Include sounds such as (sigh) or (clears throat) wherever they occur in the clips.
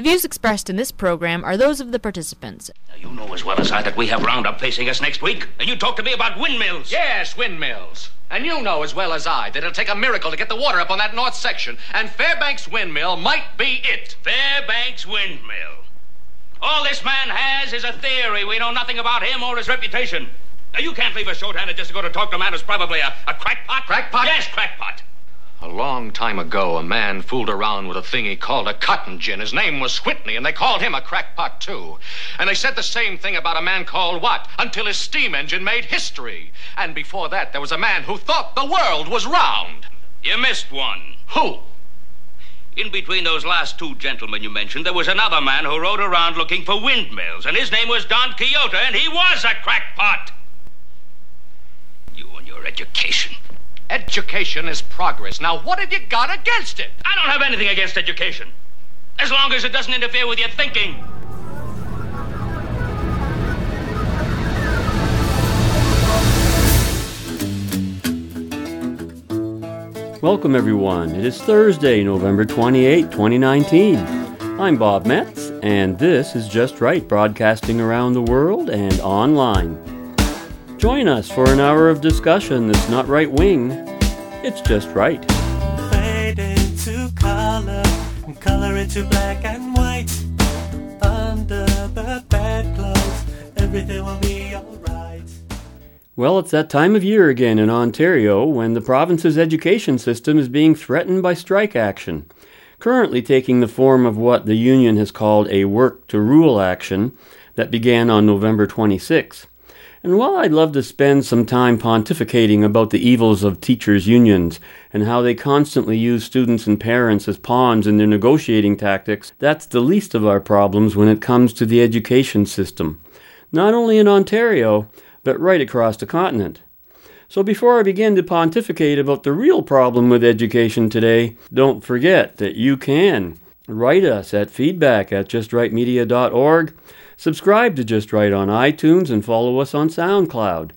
The views expressed in this program are those of the participants. Now, you know as well as I that we have Roundup facing us next week, and you talk to me about windmills. Yes, windmills. And you know as well as I that it'll take a miracle to get the water up on that north section, and Fairbanks Windmill might be it. Fairbanks Windmill. All this man has is a theory. We know nothing about him or his reputation. Now, you can't leave a short-handed just to go to talk to a man who's probably a, a crackpot. Crackpot? Yes, crackpot. A long time ago, a man fooled around with a thing he called a cotton gin. His name was Whitney, and they called him a crackpot, too. And they said the same thing about a man called Watt until his steam engine made history. And before that, there was a man who thought the world was round. You missed one. Who? In between those last two gentlemen you mentioned, there was another man who rode around looking for windmills, and his name was Don Quixote, and he was a crackpot. You and your education. Education is progress. Now, what have you got against it? I don't have anything against education, as long as it doesn't interfere with your thinking. Welcome, everyone. It is Thursday, November 28, 2019. I'm Bob Metz, and this is Just Right, broadcasting around the world and online. Join us for an hour of discussion that's not right wing, it's just right. Fade into color, and color into black and white. Under the bedclothes, everything will be alright. Well, it's that time of year again in Ontario when the province's education system is being threatened by strike action, currently taking the form of what the union has called a work to rule action that began on November 26. And while I'd love to spend some time pontificating about the evils of teachers' unions and how they constantly use students and parents as pawns in their negotiating tactics, that's the least of our problems when it comes to the education system. Not only in Ontario, but right across the continent. So before I begin to pontificate about the real problem with education today, don't forget that you can write us at feedback at justrightmedia.org, subscribe to Just Right on iTunes, and follow us on SoundCloud.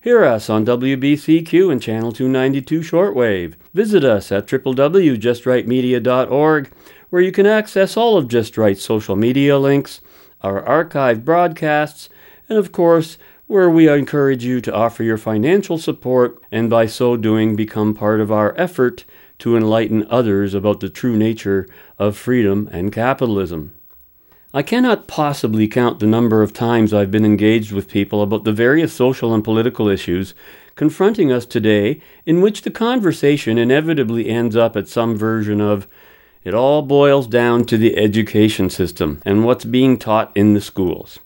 Hear us on WBCQ and Channel 292 shortwave. Visit us at www.justrightmedia.org, where you can access all of Just Right's social media links, our archived broadcasts, and of course, where we encourage you to offer your financial support and by so doing become part of our effort to enlighten others about the true nature of freedom and capitalism. I cannot possibly count the number of times I've been engaged with people about the various social and political issues confronting us today, in which the conversation inevitably ends up at some version of it all boils down to the education system and what's being taught in the schools.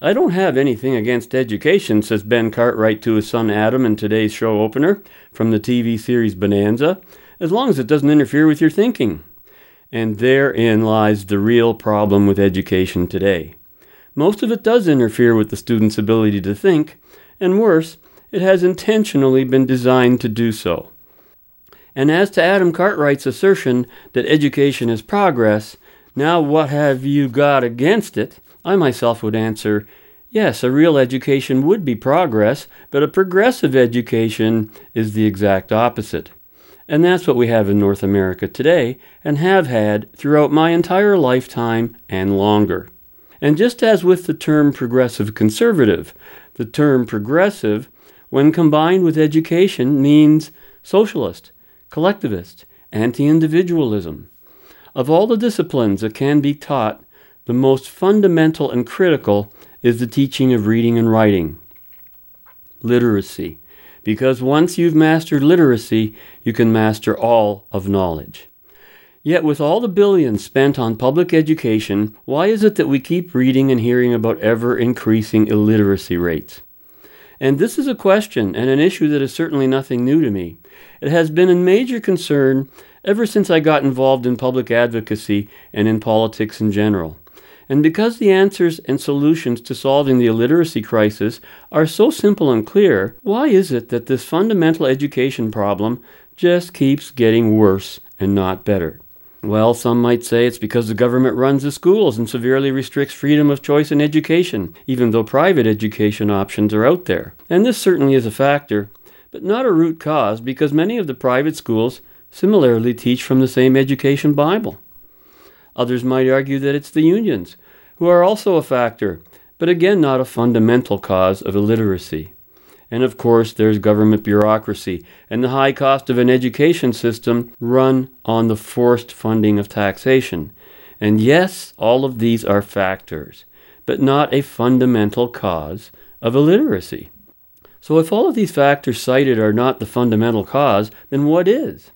I don't have anything against education, says Ben Cartwright to his son Adam in today's show opener from the TV series Bonanza, as long as it doesn't interfere with your thinking. And therein lies the real problem with education today. Most of it does interfere with the student's ability to think, and worse, it has intentionally been designed to do so. And as to Adam Cartwright's assertion that education is progress, now what have you got against it? I myself would answer, yes, a real education would be progress, but a progressive education is the exact opposite. And that's what we have in North America today, and have had throughout my entire lifetime and longer. And just as with the term progressive conservative, the term progressive, when combined with education, means socialist, collectivist, anti individualism. Of all the disciplines that can be taught, the most fundamental and critical is the teaching of reading and writing. Literacy. Because once you've mastered literacy, you can master all of knowledge. Yet, with all the billions spent on public education, why is it that we keep reading and hearing about ever increasing illiteracy rates? And this is a question and an issue that is certainly nothing new to me. It has been a major concern ever since I got involved in public advocacy and in politics in general. And because the answers and solutions to solving the illiteracy crisis are so simple and clear, why is it that this fundamental education problem just keeps getting worse and not better? Well, some might say it's because the government runs the schools and severely restricts freedom of choice in education, even though private education options are out there. And this certainly is a factor, but not a root cause because many of the private schools similarly teach from the same education Bible. Others might argue that it's the unions, who are also a factor, but again not a fundamental cause of illiteracy. And of course, there's government bureaucracy and the high cost of an education system run on the forced funding of taxation. And yes, all of these are factors, but not a fundamental cause of illiteracy. So, if all of these factors cited are not the fundamental cause, then what is?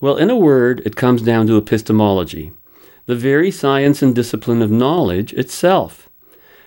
Well, in a word, it comes down to epistemology, the very science and discipline of knowledge itself.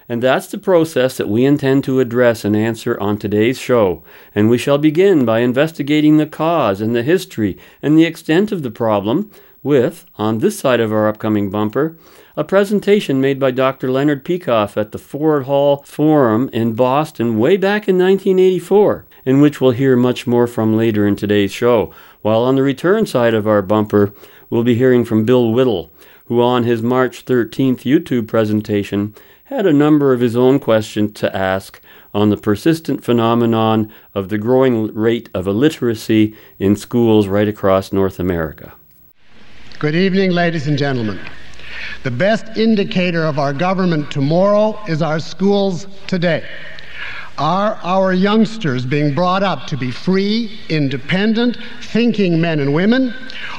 And that's the process that we intend to address and answer on today's show. And we shall begin by investigating the cause and the history and the extent of the problem with, on this side of our upcoming bumper, a presentation made by Dr. Leonard Peikoff at the Ford Hall Forum in Boston way back in 1984, in which we'll hear much more from later in today's show. While on the return side of our bumper, we'll be hearing from Bill Whittle, who on his March 13th YouTube presentation had a number of his own questions to ask on the persistent phenomenon of the growing rate of illiteracy in schools right across North America. Good evening, ladies and gentlemen. The best indicator of our government tomorrow is our schools today. Are our youngsters being brought up to be free, independent, thinking men and women,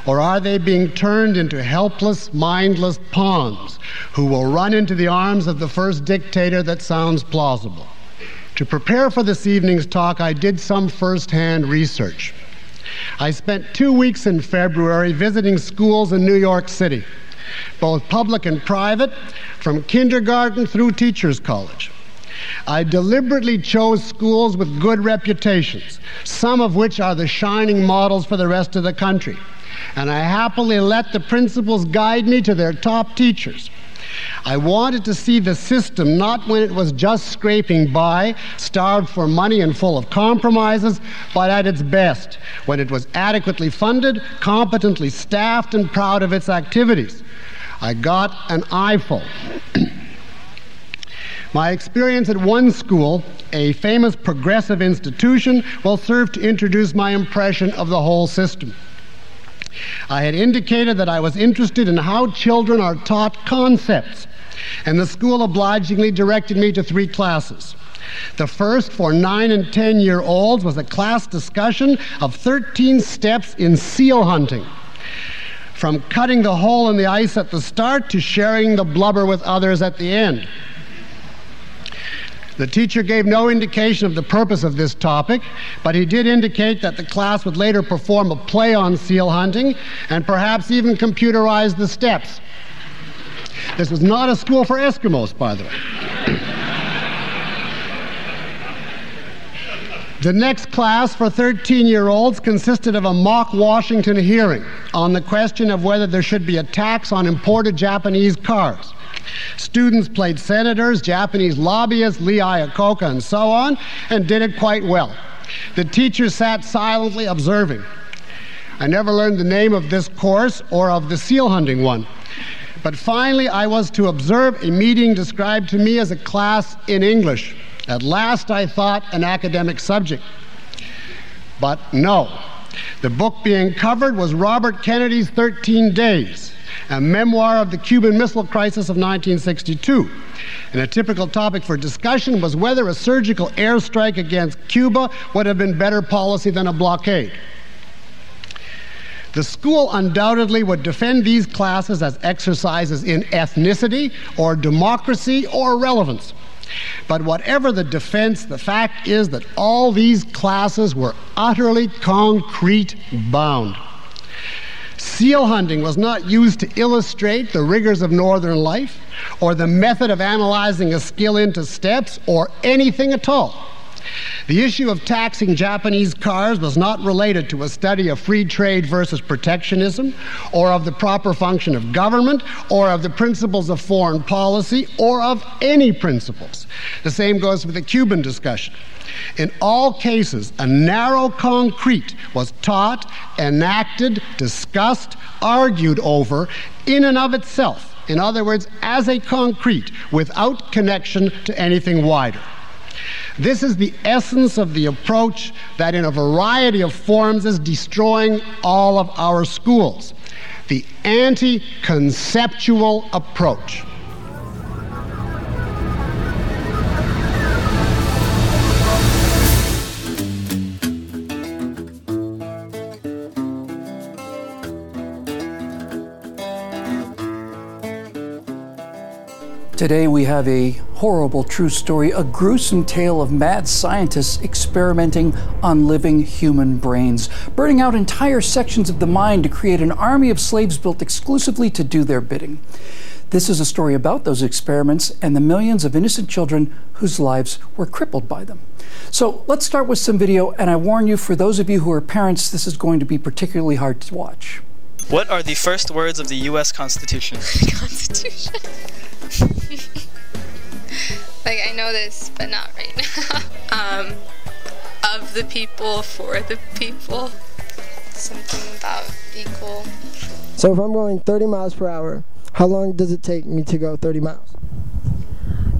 or are they being turned into helpless, mindless pawns who will run into the arms of the first dictator that sounds plausible? To prepare for this evening's talk, I did some first hand research. I spent two weeks in February visiting schools in New York City, both public and private, from kindergarten through teachers' college. I deliberately chose schools with good reputations, some of which are the shining models for the rest of the country. And I happily let the principals guide me to their top teachers. I wanted to see the system not when it was just scraping by, starved for money and full of compromises, but at its best, when it was adequately funded, competently staffed, and proud of its activities. I got an eyeful. (clears throat) My experience at one school, a famous progressive institution, will serve to introduce my impression of the whole system. I had indicated that I was interested in how children are taught concepts, and the school obligingly directed me to three classes. The first, for 9 and 10 year olds, was a class discussion of 13 steps in seal hunting. From cutting the hole in the ice at the start to sharing the blubber with others at the end. The teacher gave no indication of the purpose of this topic, but he did indicate that the class would later perform a play on seal hunting and perhaps even computerize the steps. This was not a school for Eskimos, by the way. The next class for 13 year olds consisted of a mock Washington hearing on the question of whether there should be a tax on imported Japanese cars. Students played senators, Japanese lobbyists, Lee Iacocca, and so on, and did it quite well. The teacher sat silently observing. I never learned the name of this course or of the seal hunting one. But finally, I was to observe a meeting described to me as a class in English. At last, I thought an academic subject. But no. The book being covered was Robert Kennedy's 13 Days, a memoir of the Cuban Missile Crisis of 1962. And a typical topic for discussion was whether a surgical airstrike against Cuba would have been better policy than a blockade. The school undoubtedly would defend these classes as exercises in ethnicity or democracy or relevance. But whatever the defense, the fact is that all these classes were utterly concrete bound. Seal hunting was not used to illustrate the rigors of northern life or the method of analyzing a skill into steps or anything at all. The issue of taxing Japanese cars was not related to a study of free trade versus protectionism, or of the proper function of government, or of the principles of foreign policy, or of any principles. The same goes with the Cuban discussion. In all cases, a narrow concrete was taught, enacted, discussed, argued over in and of itself. In other words, as a concrete, without connection to anything wider. This is the essence of the approach that, in a variety of forms, is destroying all of our schools. the anti conceptual approach. Today we have a horrible true story, a gruesome tale of mad scientists experimenting on living human brains, burning out entire sections of the mind to create an army of slaves built exclusively to do their bidding. This is a story about those experiments and the millions of innocent children whose lives were crippled by them. So let's start with some video, and I warn you, for those of you who are parents, this is going to be particularly hard to watch. What are the first words of the U.S. Constitution? (laughs) Constitution. Like I know this, but not right now. (laughs) um, of the people, for the people. Something about equal. So if I'm going 30 miles per hour, how long does it take me to go 30 miles?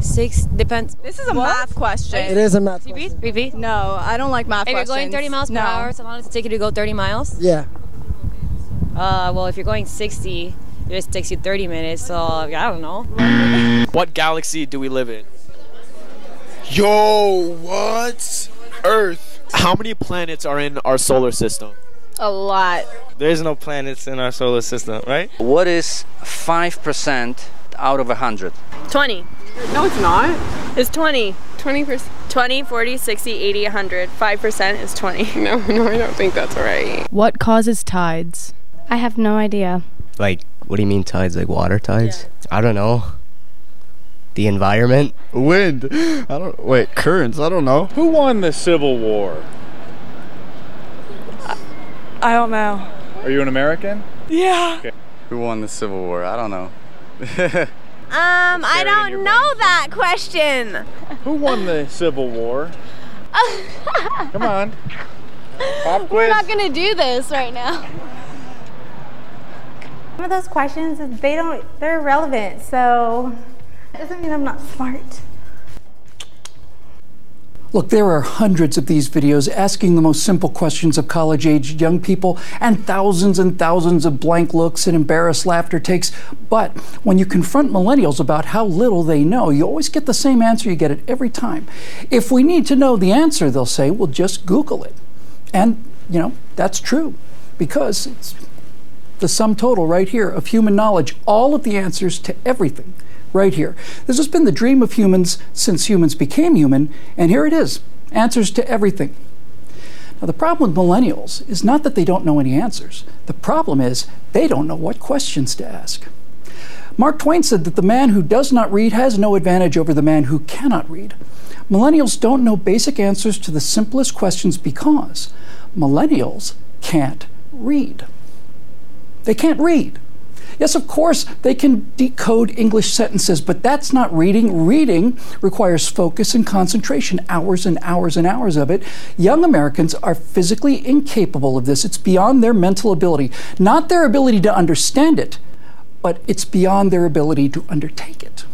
Six depends. This is a math question. It is a math Repeat. question. Repeat. No, I don't like math If you're going 30 miles per no. hour, so how long does it take you to go 30 miles? Yeah. Uh, well, if you're going 60, it just takes you 30 minutes. So I don't know. What galaxy do we live in? Yo, what? Earth. How many planets are in our solar system? A lot. There's no planets in our solar system, right? What is 5% out of 100? 20. No, it's not. It's 20. 20. 20, 40, 60, 80, 100. 5% is 20. (laughs) No, no, I don't think that's right. What causes tides? I have no idea. Like, what do you mean tides? Like water tides? I don't know. The environment? Wind. I don't. Wait, currents. I don't know. Who won the Civil War? I don't know. Are you an American? Yeah. Okay. Who won the Civil War? I don't know. (laughs) Um, I don't know that question. Who won the Civil War? (laughs) Come on. Pop quiz. We're not gonna do this right now. Some of those questions, they don't, they're irrelevant. So it doesn't mean I'm not smart. Look, there are hundreds of these videos asking the most simple questions of college aged young people, and thousands and thousands of blank looks and embarrassed laughter takes. But when you confront millennials about how little they know, you always get the same answer. You get it every time. If we need to know the answer, they'll say, well, just Google it. And, you know, that's true because it's the sum total right here of human knowledge, all of the answers to everything right here. This has been the dream of humans since humans became human, and here it is answers to everything. Now, the problem with millennials is not that they don't know any answers, the problem is they don't know what questions to ask. Mark Twain said that the man who does not read has no advantage over the man who cannot read. Millennials don't know basic answers to the simplest questions because millennials can't read. They can't read. Yes, of course, they can decode English sentences, but that's not reading. Reading requires focus and concentration, hours and hours and hours of it. Young Americans are physically incapable of this. It's beyond their mental ability, not their ability to understand it, but it's beyond their ability to undertake it.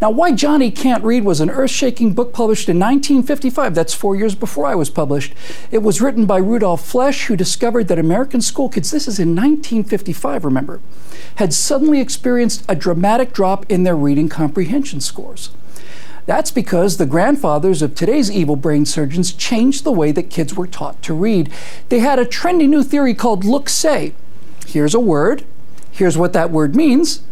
Now, Why Johnny Can't Read was an earth shaking book published in 1955. That's four years before I was published. It was written by Rudolf Flesch, who discovered that American school kids, this is in 1955, remember, had suddenly experienced a dramatic drop in their reading comprehension scores. That's because the grandfathers of today's evil brain surgeons changed the way that kids were taught to read. They had a trendy new theory called look say. Here's a word, here's what that word means.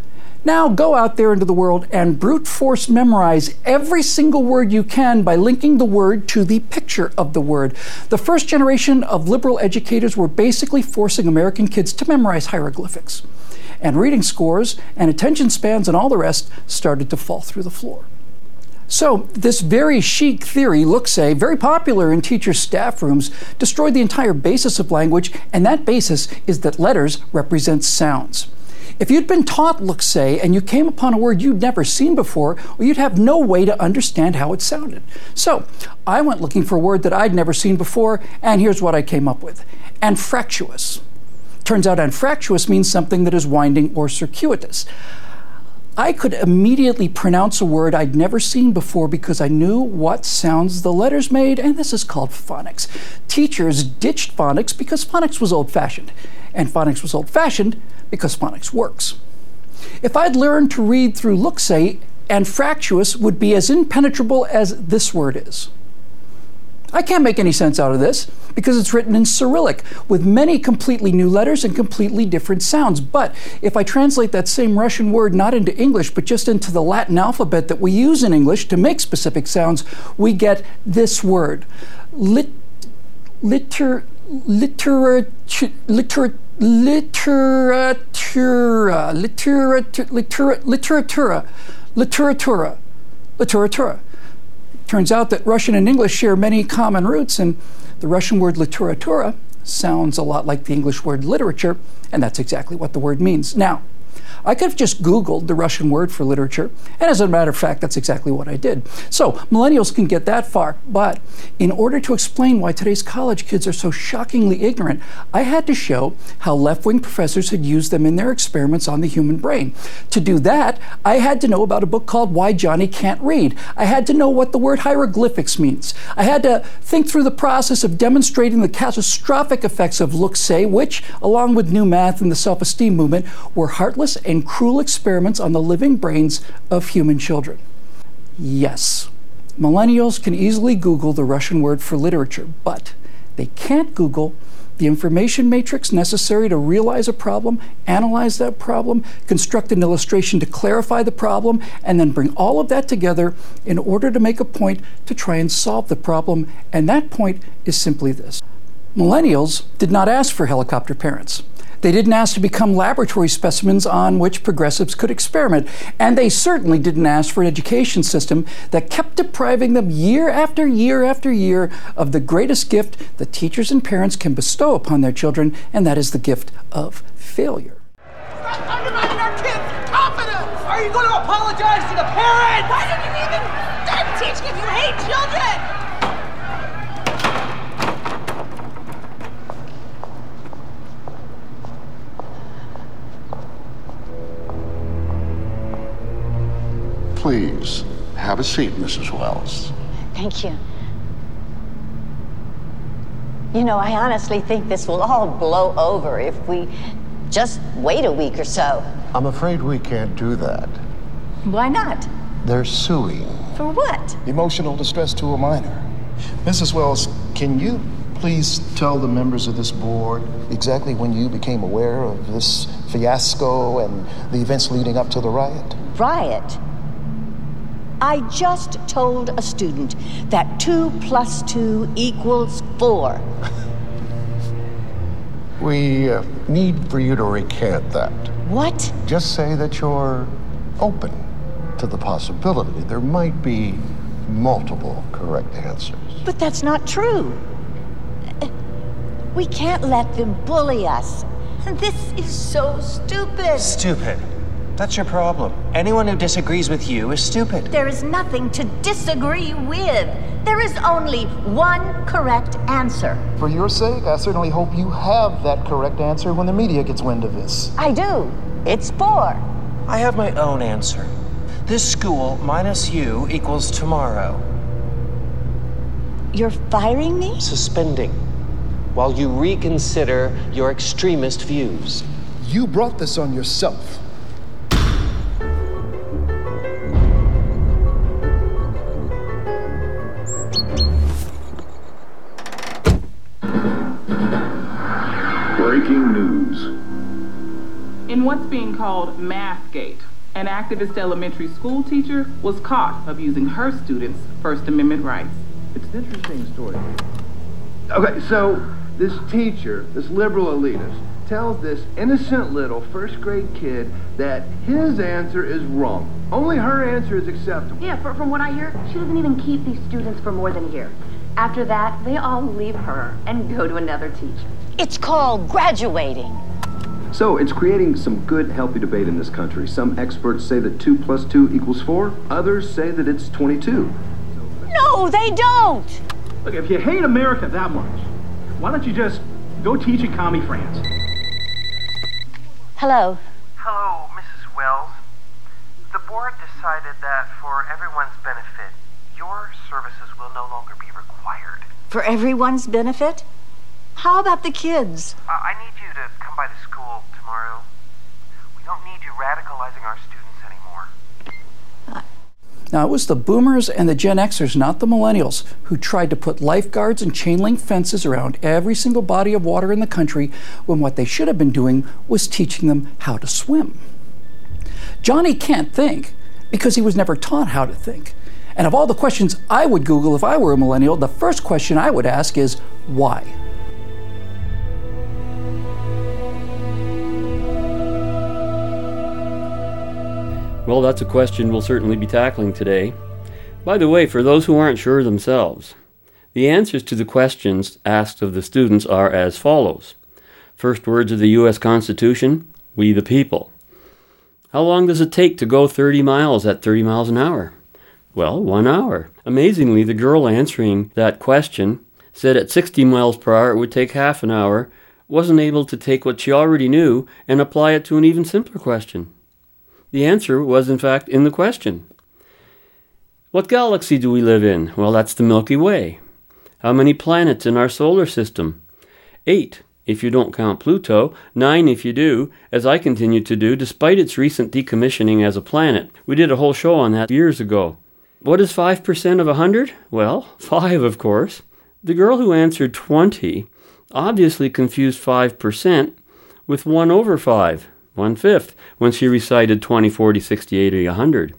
Now go out there into the world and brute force memorize every single word you can by linking the word to the picture of the word. The first generation of liberal educators were basically forcing American kids to memorize hieroglyphics. And reading scores and attention spans and all the rest started to fall through the floor. So, this very chic theory, look say, very popular in teachers' staff rooms, destroyed the entire basis of language, and that basis is that letters represent sounds. If you'd been taught look say and you came upon a word you'd never seen before, well, you'd have no way to understand how it sounded. So I went looking for a word that I'd never seen before, and here's what I came up with anfractuous. Turns out anfractuous means something that is winding or circuitous. I could immediately pronounce a word I'd never seen before because I knew what sounds the letters made, and this is called phonics. Teachers ditched phonics because phonics was old fashioned. And phonics was old fashioned because phonics works. If I'd learned to read through Looksay, anfractuous would be as impenetrable as this word is. I can't make any sense out of this because it's written in Cyrillic with many completely new letters and completely different sounds. But if I translate that same Russian word not into English but just into the Latin alphabet that we use in English to make specific sounds, we get this word. Lit, liter, literature, liter, literatura, literatura, literatura, literatura, literatura. Turns out that Russian and English share many common roots, and the Russian word literatura sounds a lot like the English word literature, and that's exactly what the word means. Now, I could have just Googled the Russian word for literature, and as a matter of fact, that's exactly what I did. So, millennials can get that far, but in order to explain why today's college kids are so shockingly ignorant, I had to show how left wing professors had used them in their experiments on the human brain. To do that, I had to know about a book called Why Johnny Can't Read. I had to know what the word hieroglyphics means. I had to think through the process of demonstrating the catastrophic effects of Looksay, which, along with new math and the self esteem movement, were heartless and cruel experiments on the living brains of human children. Yes, millennials can easily Google the Russian word for literature, but they can't Google the information matrix necessary to realize a problem, analyze that problem, construct an illustration to clarify the problem, and then bring all of that together in order to make a point to try and solve the problem. And that point is simply this Millennials did not ask for helicopter parents. They didn't ask to become laboratory specimens on which progressives could experiment. And they certainly didn't ask for an education system that kept depriving them year after year after year of the greatest gift that teachers and parents can bestow upon their children, and that is the gift of failure. Stop undermining our kids' confidence! Are you going to apologize to the parents? Please, have a seat, Mrs. Wells. Thank you. You know, I honestly think this will all blow over if we just wait a week or so. I'm afraid we can't do that. Why not? They're suing. For what? Emotional distress to a minor. Mrs. Wells, can you please tell the members of this board exactly when you became aware of this fiasco and the events leading up to the riot? Riot? I just told a student that 2 plus 2 equals 4. (laughs) We uh, need for you to recant that. What? Just say that you're open to the possibility there might be multiple correct answers. But that's not true. We can't let them bully us. This is so stupid. Stupid. That's your problem. Anyone who disagrees with you is stupid. There is nothing to disagree with. There is only one correct answer. For your sake, I certainly hope you have that correct answer when the media gets wind of this. I do. It's four. I have my own answer. This school minus you equals tomorrow. You're firing me? Suspending. While you reconsider your extremist views. You brought this on yourself. What's being called Mathgate, an activist elementary school teacher was caught abusing her students' First Amendment rights. It's an interesting story. Okay, so this teacher, this liberal elitist, tells this innocent little first grade kid that his answer is wrong. Only her answer is acceptable. Yeah, for, from what I hear, she doesn't even keep these students for more than a year. After that, they all leave her and go to another teacher. It's called graduating. So it's creating some good, healthy debate in this country. Some experts say that 2 plus 2 equals 4. Others say that it's 22. No, they don't. Look, if you hate America that much, why don't you just go teach in commie France? Hello. Hello, Mrs. Wells. The board decided that for everyone's benefit, your services will no longer be required. For everyone's benefit? How about the kids? Uh, I need you to come by the radicalizing our students anymore. Now, it was the boomers and the Gen Xers, not the millennials, who tried to put lifeguards and chain link fences around every single body of water in the country when what they should have been doing was teaching them how to swim. Johnny can't think because he was never taught how to think. And of all the questions I would Google if I were a millennial, the first question I would ask is why? Well, that's a question we'll certainly be tackling today. By the way, for those who aren't sure themselves, the answers to the questions asked of the students are as follows. First words of the U.S. Constitution We the people. How long does it take to go 30 miles at 30 miles an hour? Well, one hour. Amazingly, the girl answering that question said at 60 miles per hour it would take half an hour, wasn't able to take what she already knew and apply it to an even simpler question. The answer was, in fact, in the question. What galaxy do we live in? Well, that's the Milky Way. How many planets in our solar system? Eight, if you don't count Pluto, nine if you do, as I continue to do, despite its recent decommissioning as a planet. We did a whole show on that years ago. What is 5% of a 100? Well, (laughs) 5, of course. The girl who answered 20 obviously confused 5% with 1 over 5 one fifth, when she recited 20, 40, 60, 80, 100.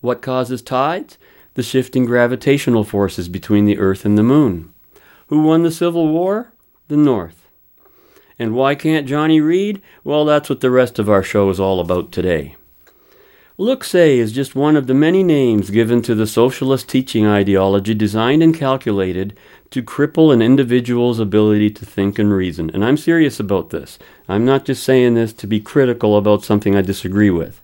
What causes tides? The shifting gravitational forces between the Earth and the Moon. Who won the Civil War? The North. And why can't Johnny read? Well, that's what the rest of our show is all about today. Look-say is just one of the many names given to the socialist teaching ideology designed and calculated to cripple an individual's ability to think and reason. And I'm serious about this. I'm not just saying this to be critical about something I disagree with.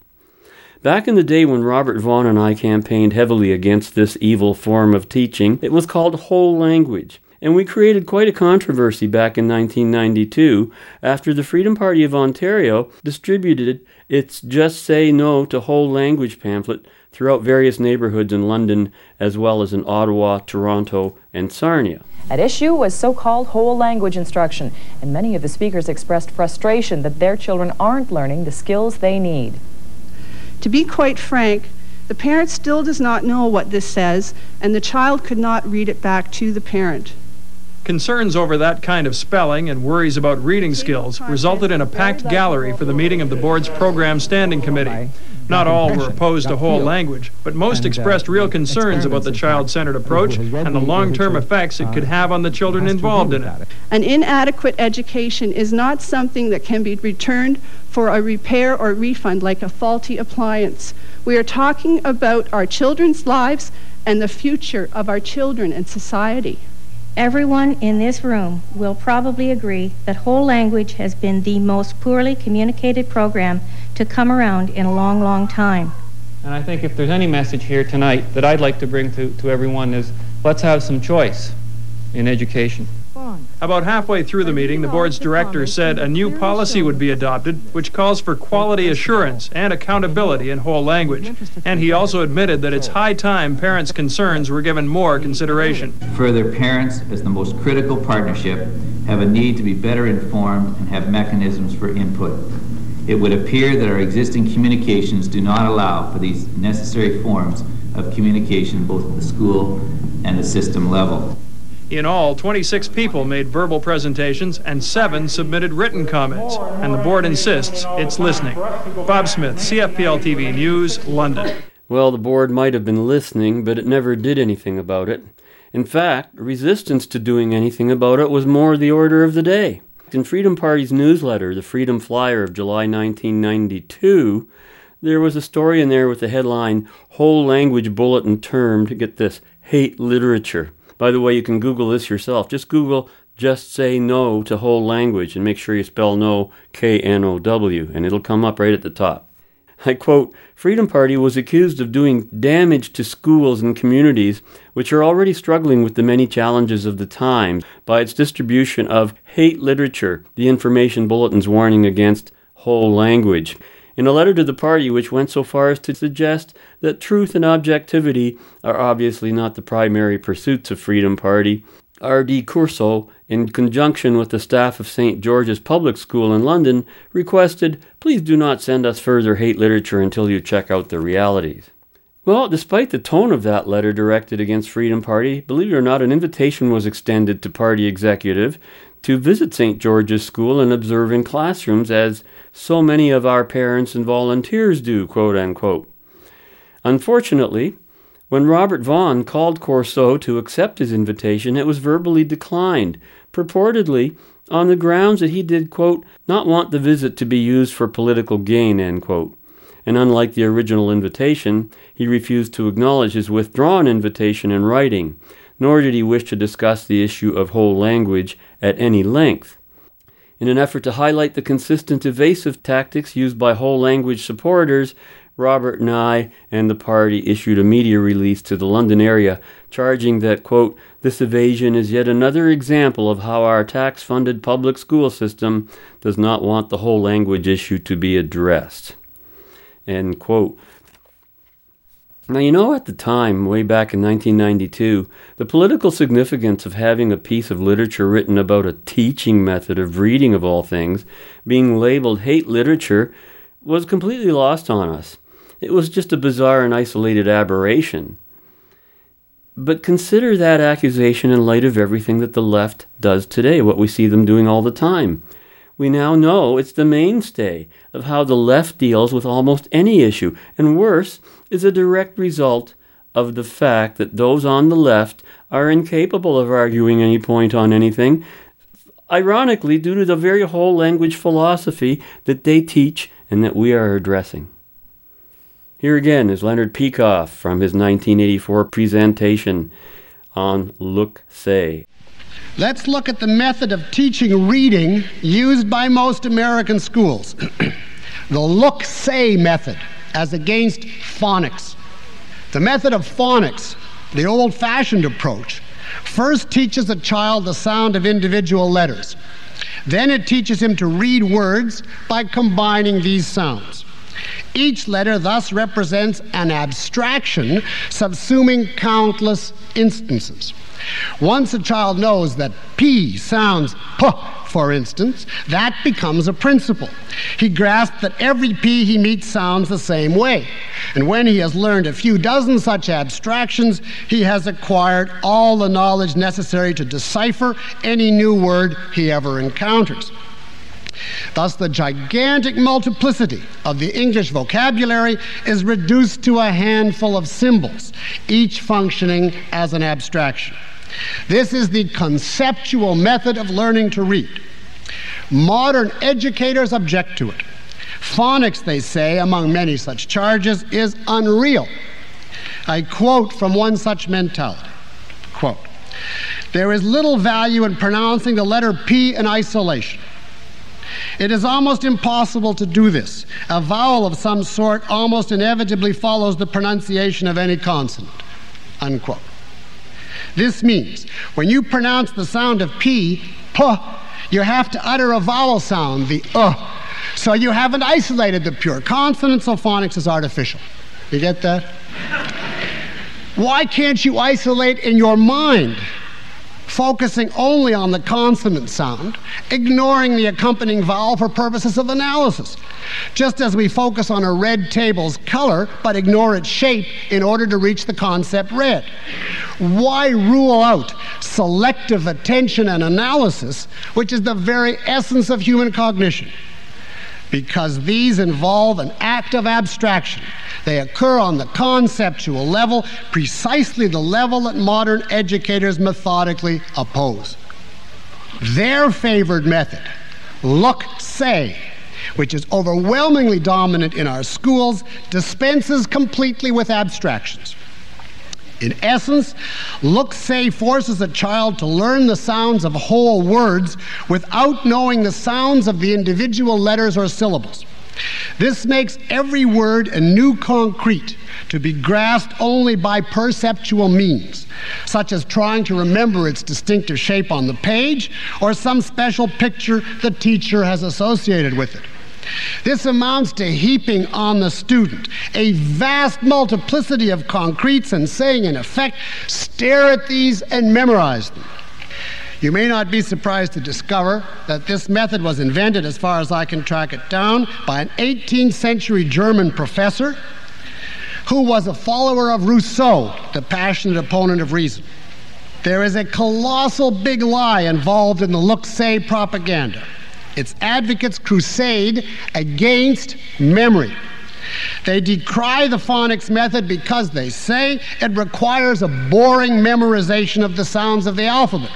Back in the day when Robert Vaughn and I campaigned heavily against this evil form of teaching, it was called whole language. And we created quite a controversy back in 1992 after the Freedom Party of Ontario distributed its Just Say No to Whole Language pamphlet throughout various neighborhoods in London as well as in Ottawa, Toronto, and Sarnia. At issue was so called whole language instruction, and many of the speakers expressed frustration that their children aren't learning the skills they need. To be quite frank, the parent still does not know what this says, and the child could not read it back to the parent. Concerns over that kind of spelling and worries about reading skills resulted in a packed gallery for the meeting of the board's program standing committee. Not all were opposed to whole language, but most expressed real concerns about the child-centered approach and the long-term effects it could have on the children involved in it. An inadequate education is not something that can be returned for a repair or refund like a faulty appliance. We are talking about our children's lives and the future of our children and society. Everyone in this room will probably agree that whole language has been the most poorly communicated program to come around in a long, long time. And I think if there's any message here tonight that I'd like to bring to, to everyone is let's have some choice in education. About halfway through the meeting, the board's director said a new policy would be adopted which calls for quality assurance and accountability in whole language. And he also admitted that it's high time parents' concerns were given more consideration. Further, parents, as the most critical partnership, have a need to be better informed and have mechanisms for input. It would appear that our existing communications do not allow for these necessary forms of communication both at the school and the system level. In all, 26 people made verbal presentations and seven submitted written comments, and the board insists it's listening. Bob Smith, CFPL TV News, London. Well, the board might have been listening, but it never did anything about it. In fact, resistance to doing anything about it was more the order of the day. In Freedom Party's newsletter, the Freedom Flyer of July 1992, there was a story in there with the headline Whole Language Bulletin termed, get this, hate literature. By the way, you can Google this yourself. Just Google just say no to whole language and make sure you spell no K N O W, and it'll come up right at the top. I quote Freedom Party was accused of doing damage to schools and communities which are already struggling with the many challenges of the times by its distribution of hate literature, the information bulletins warning against whole language in a letter to the party which went so far as to suggest that truth and objectivity are obviously not the primary pursuits of Freedom Party. R.D. Curso, in conjunction with the staff of St. George's Public School in London, requested, Please do not send us further hate literature until you check out the realities. Well, despite the tone of that letter directed against Freedom Party, believe it or not, an invitation was extended to party executive to visit St. George's School and observe in classrooms as so many of our parents and volunteers do, quote unquote. Unfortunately, when Robert Vaughn called Corso to accept his invitation, it was verbally declined, purportedly on the grounds that he did, quote, not want the visit to be used for political gain, end quote. And unlike the original invitation, he refused to acknowledge his withdrawn invitation in writing, nor did he wish to discuss the issue of whole language at any length. In an effort to highlight the consistent evasive tactics used by whole language supporters, Robert Nye and the party issued a media release to the London area charging that, quote, this evasion is yet another example of how our tax funded public school system does not want the whole language issue to be addressed. End quote. Now, you know, at the time, way back in 1992, the political significance of having a piece of literature written about a teaching method of reading, of all things, being labeled hate literature, was completely lost on us. It was just a bizarre and isolated aberration. But consider that accusation in light of everything that the left does today, what we see them doing all the time. We now know it's the mainstay of how the left deals with almost any issue, and worse, is a direct result of the fact that those on the left are incapable of arguing any point on anything, ironically, due to the very whole language philosophy that they teach and that we are addressing. Here again is Leonard Peikoff from his 1984 presentation on Look Say. Let's look at the method of teaching reading used by most American schools (clears throat) the look say method as against phonics. The method of phonics, the old fashioned approach, first teaches a child the sound of individual letters. Then it teaches him to read words by combining these sounds. Each letter thus represents an abstraction subsuming countless instances. Once a child knows that P sounds P, for instance, that becomes a principle. He grasps that every P he meets sounds the same way. And when he has learned a few dozen such abstractions, he has acquired all the knowledge necessary to decipher any new word he ever encounters. Thus, the gigantic multiplicity of the English vocabulary is reduced to a handful of symbols, each functioning as an abstraction. This is the conceptual method of learning to read. Modern educators object to it. Phonics, they say, among many such charges, is unreal. I quote from one such mentality quote, There is little value in pronouncing the letter P in isolation. It is almost impossible to do this. A vowel of some sort almost inevitably follows the pronunciation of any consonant. Unquote. This means when you pronounce the sound of P, P, you have to utter a vowel sound, the uh. So you haven't isolated the pure consonant, so phonics is artificial. You get that? Why can't you isolate in your mind focusing only on the consonant sound, ignoring the accompanying vowel for purposes of analysis. Just as we focus on a red table's color but ignore its shape in order to reach the concept red. Why rule out selective attention and analysis, which is the very essence of human cognition? Because these involve an act of abstraction they occur on the conceptual level, precisely the level that modern educators methodically oppose. Their favored method, look say, which is overwhelmingly dominant in our schools, dispenses completely with abstractions. In essence, look say forces a child to learn the sounds of whole words without knowing the sounds of the individual letters or syllables. This makes every word a new concrete to be grasped only by perceptual means, such as trying to remember its distinctive shape on the page or some special picture the teacher has associated with it. This amounts to heaping on the student a vast multiplicity of concretes and saying, in effect, stare at these and memorize them. You may not be surprised to discover that this method was invented, as far as I can track it down, by an 18th century German professor who was a follower of Rousseau, the passionate opponent of reason. There is a colossal big lie involved in the look say propaganda. Its advocates crusade against memory. They decry the phonics method because they say it requires a boring memorization of the sounds of the alphabet.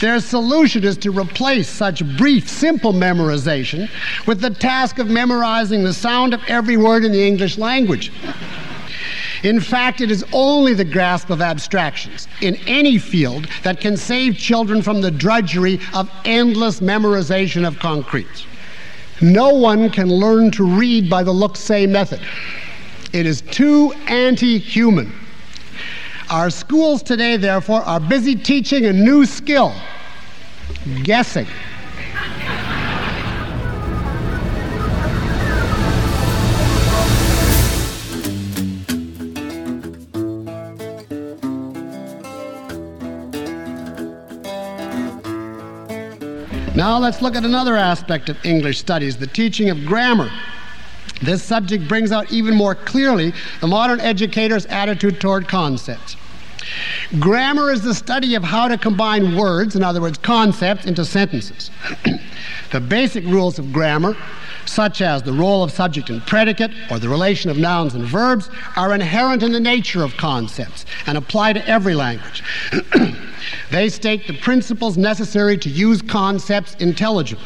Their solution is to replace such brief, simple memorization with the task of memorizing the sound of every word in the English language. In fact, it is only the grasp of abstractions in any field that can save children from the drudgery of endless memorization of concretes. No one can learn to read by the look say method. It is too anti human. Our schools today, therefore, are busy teaching a new skill guessing. Now let's look at another aspect of English studies the teaching of grammar. This subject brings out even more clearly the modern educator's attitude toward concepts. Grammar is the study of how to combine words, in other words, concepts, into sentences. (clears throat) the basic rules of grammar, such as the role of subject and predicate or the relation of nouns and verbs, are inherent in the nature of concepts and apply to every language. (clears throat) they state the principles necessary to use concepts intelligibly.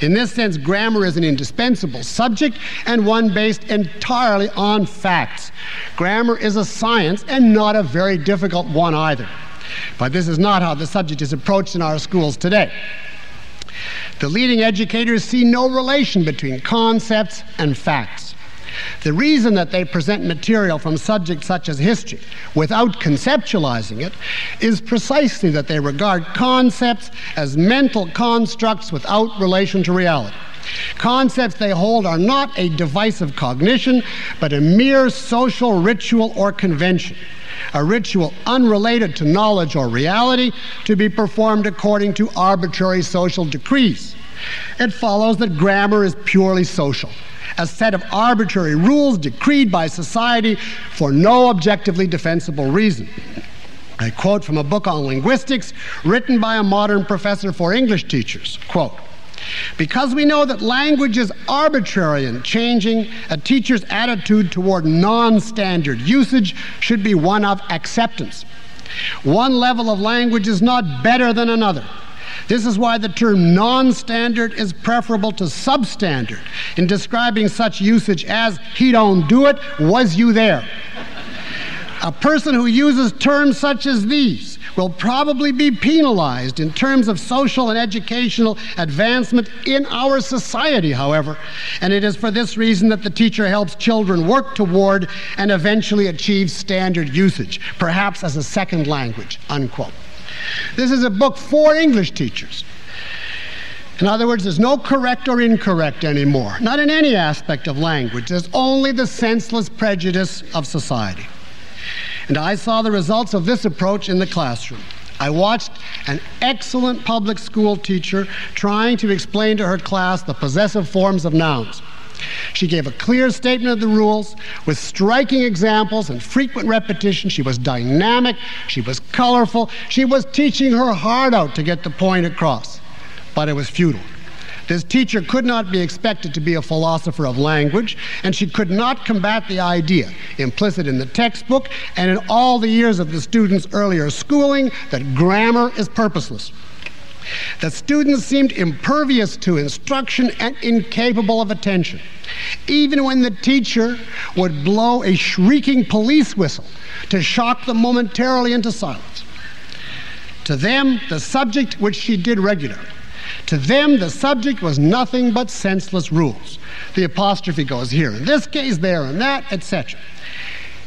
In this sense, grammar is an indispensable subject and one based entirely on facts. Grammar is a science and not a very difficult one either. But this is not how the subject is approached in our schools today. The leading educators see no relation between concepts and facts. The reason that they present material from subjects such as history without conceptualizing it is precisely that they regard concepts as mental constructs without relation to reality. Concepts they hold are not a device of cognition, but a mere social ritual or convention. A ritual unrelated to knowledge or reality to be performed according to arbitrary social decrees. It follows that grammar is purely social a set of arbitrary rules decreed by society for no objectively defensible reason. I quote from a book on linguistics written by a modern professor for English teachers. Quote, because we know that language is arbitrary and changing, a teacher's attitude toward non standard usage should be one of acceptance. One level of language is not better than another. This is why the term non standard is preferable to substandard in describing such usage as, he don't do it, was you there? A person who uses terms such as these will probably be penalized in terms of social and educational advancement in our society, however. And it is for this reason that the teacher helps children work toward and eventually achieve standard usage, perhaps as a second language. Unquote. This is a book for English teachers. In other words, there's no correct or incorrect anymore, not in any aspect of language. There's only the senseless prejudice of society. And I saw the results of this approach in the classroom. I watched an excellent public school teacher trying to explain to her class the possessive forms of nouns. She gave a clear statement of the rules with striking examples and frequent repetition. She was dynamic, she was colorful, she was teaching her heart out to get the point across. But it was futile. This teacher could not be expected to be a philosopher of language, and she could not combat the idea, implicit in the textbook and in all the years of the student's earlier schooling, that grammar is purposeless. The students seemed impervious to instruction and incapable of attention. Even when the teacher would blow a shrieking police whistle to shock them momentarily into silence. To them, the subject which she did regularly, to them, the subject was nothing but senseless rules. The apostrophe goes here in this case, there and that, etc.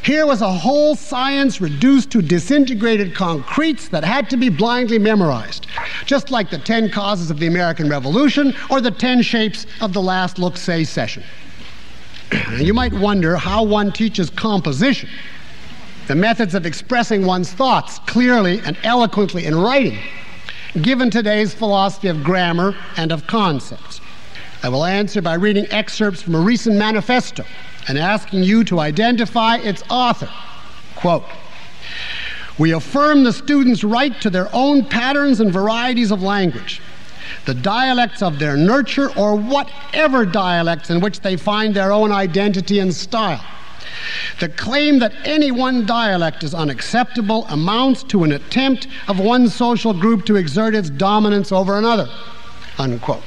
Here was a whole science reduced to disintegrated concretes that had to be blindly memorized, just like the 10 causes of the American Revolution or the 10 shapes of the last Look Say session. you might wonder how one teaches composition, the methods of expressing one's thoughts clearly and eloquently in writing. Given today's philosophy of grammar and of concepts. I will answer by reading excerpts from a recent manifesto and asking you to identify its author. Quote, we affirm the students' right to their own patterns and varieties of language, the dialects of their nurture, or whatever dialects in which they find their own identity and style. The claim that any one dialect is unacceptable amounts to an attempt of one social group to exert its dominance over another. Unquote.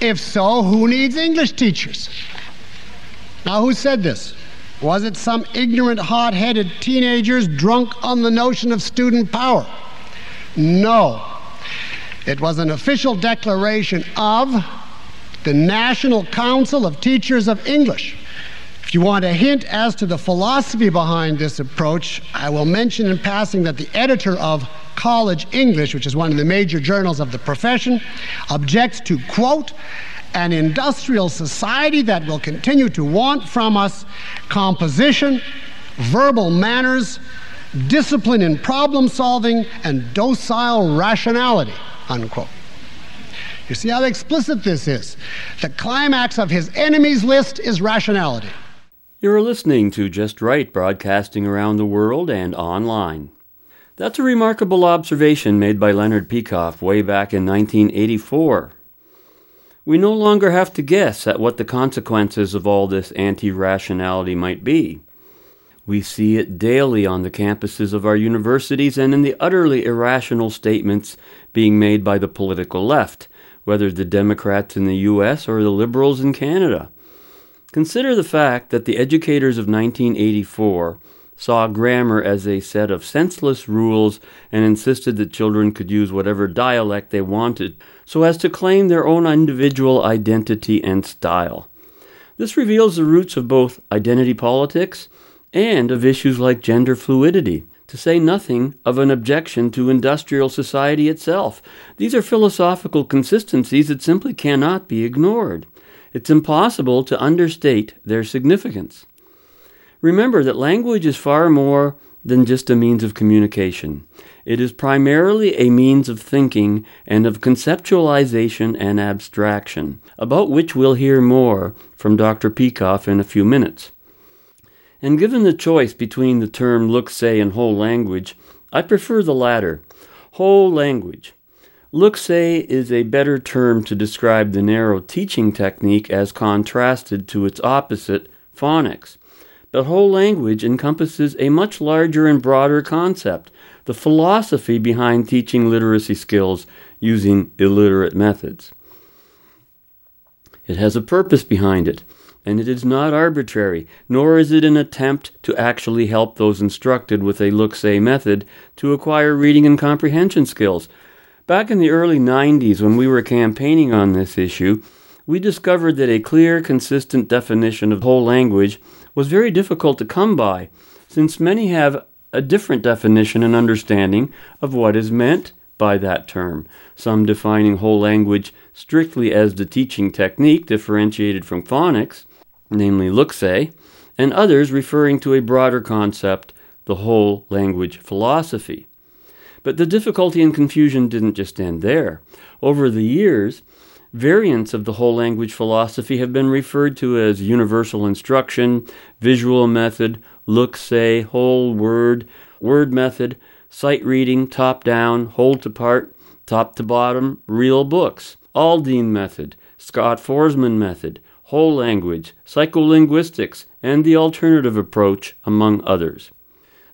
If so, who needs English teachers? Now, who said this? Was it some ignorant, hot headed teenagers drunk on the notion of student power? No. It was an official declaration of the National Council of Teachers of English. If you want a hint as to the philosophy behind this approach, I will mention in passing that the editor of College English, which is one of the major journals of the profession, objects to, quote, an industrial society that will continue to want from us composition, verbal manners, discipline in problem solving, and docile rationality, unquote. You see how explicit this is. The climax of his enemies list is rationality. You're listening to Just Right, broadcasting around the world and online. That's a remarkable observation made by Leonard Peikoff way back in 1984. We no longer have to guess at what the consequences of all this anti rationality might be. We see it daily on the campuses of our universities and in the utterly irrational statements being made by the political left, whether the Democrats in the U.S. or the Liberals in Canada. Consider the fact that the educators of 1984 saw grammar as a set of senseless rules and insisted that children could use whatever dialect they wanted so as to claim their own individual identity and style. This reveals the roots of both identity politics and of issues like gender fluidity, to say nothing of an objection to industrial society itself. These are philosophical consistencies that simply cannot be ignored. It's impossible to understate their significance. Remember that language is far more than just a means of communication. It is primarily a means of thinking and of conceptualization and abstraction, about which we'll hear more from Dr. Peikoff in a few minutes. And given the choice between the term look say and whole language, I prefer the latter. Whole language. Say is a better term to describe the narrow teaching technique as contrasted to its opposite, phonics. But whole language encompasses a much larger and broader concept, the philosophy behind teaching literacy skills using illiterate methods. It has a purpose behind it, and it is not arbitrary, nor is it an attempt to actually help those instructed with a look say method to acquire reading and comprehension skills. Back in the early 90s, when we were campaigning on this issue, we discovered that a clear, consistent definition of whole language was very difficult to come by, since many have a different definition and understanding of what is meant by that term, some defining whole language strictly as the teaching technique differentiated from phonics, namely look say, and others referring to a broader concept, the whole language philosophy. But the difficulty and confusion didn't just end there. Over the years, Variants of the whole language philosophy have been referred to as universal instruction, visual method, look say, whole word, word method, sight reading, top down, whole to part, top to bottom, real books, Aldine method, Scott Foresman method, whole language, psycholinguistics, and the alternative approach, among others.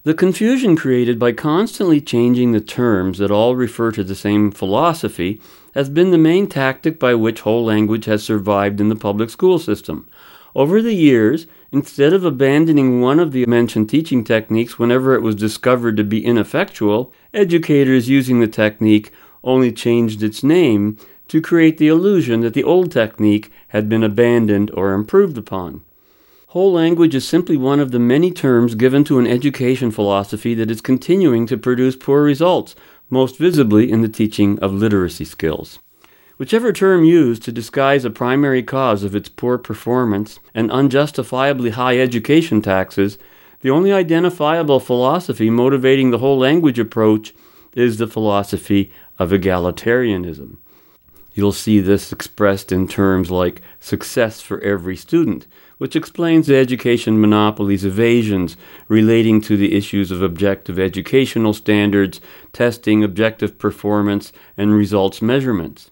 The confusion created by constantly changing the terms that all refer to the same philosophy has been the main tactic by which whole language has survived in the public school system. Over the years, instead of abandoning one of the mentioned teaching techniques whenever it was discovered to be ineffectual, educators using the technique only changed its name to create the illusion that the old technique had been abandoned or improved upon. Whole language is simply one of the many terms given to an education philosophy that is continuing to produce poor results, most visibly in the teaching of literacy skills. Whichever term used to disguise a primary cause of its poor performance and unjustifiably high education taxes, the only identifiable philosophy motivating the whole language approach is the philosophy of egalitarianism. You'll see this expressed in terms like success for every student, which explains the education monopoly's evasions relating to the issues of objective educational standards, testing, objective performance, and results measurements.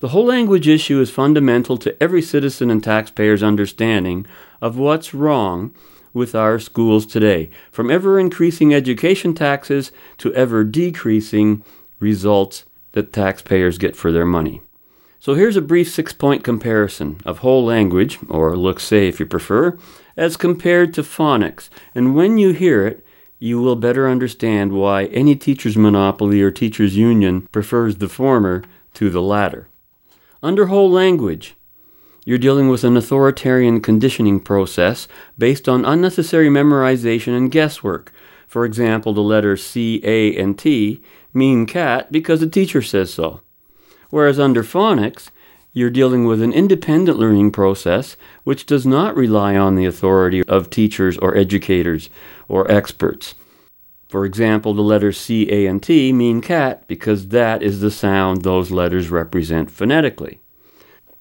The whole language issue is fundamental to every citizen and taxpayer's understanding of what's wrong with our schools today, from ever increasing education taxes to ever decreasing results that taxpayers get for their money. So here's a brief six point comparison of whole language, or look say if you prefer, as compared to phonics. And when you hear it, you will better understand why any teacher's monopoly or teacher's union prefers the former to the latter. Under whole language, you're dealing with an authoritarian conditioning process based on unnecessary memorization and guesswork. For example, the letters C, A, and T mean cat because the teacher says so. Whereas under phonics, you're dealing with an independent learning process which does not rely on the authority of teachers or educators or experts. For example, the letters C, A, and T mean cat because that is the sound those letters represent phonetically.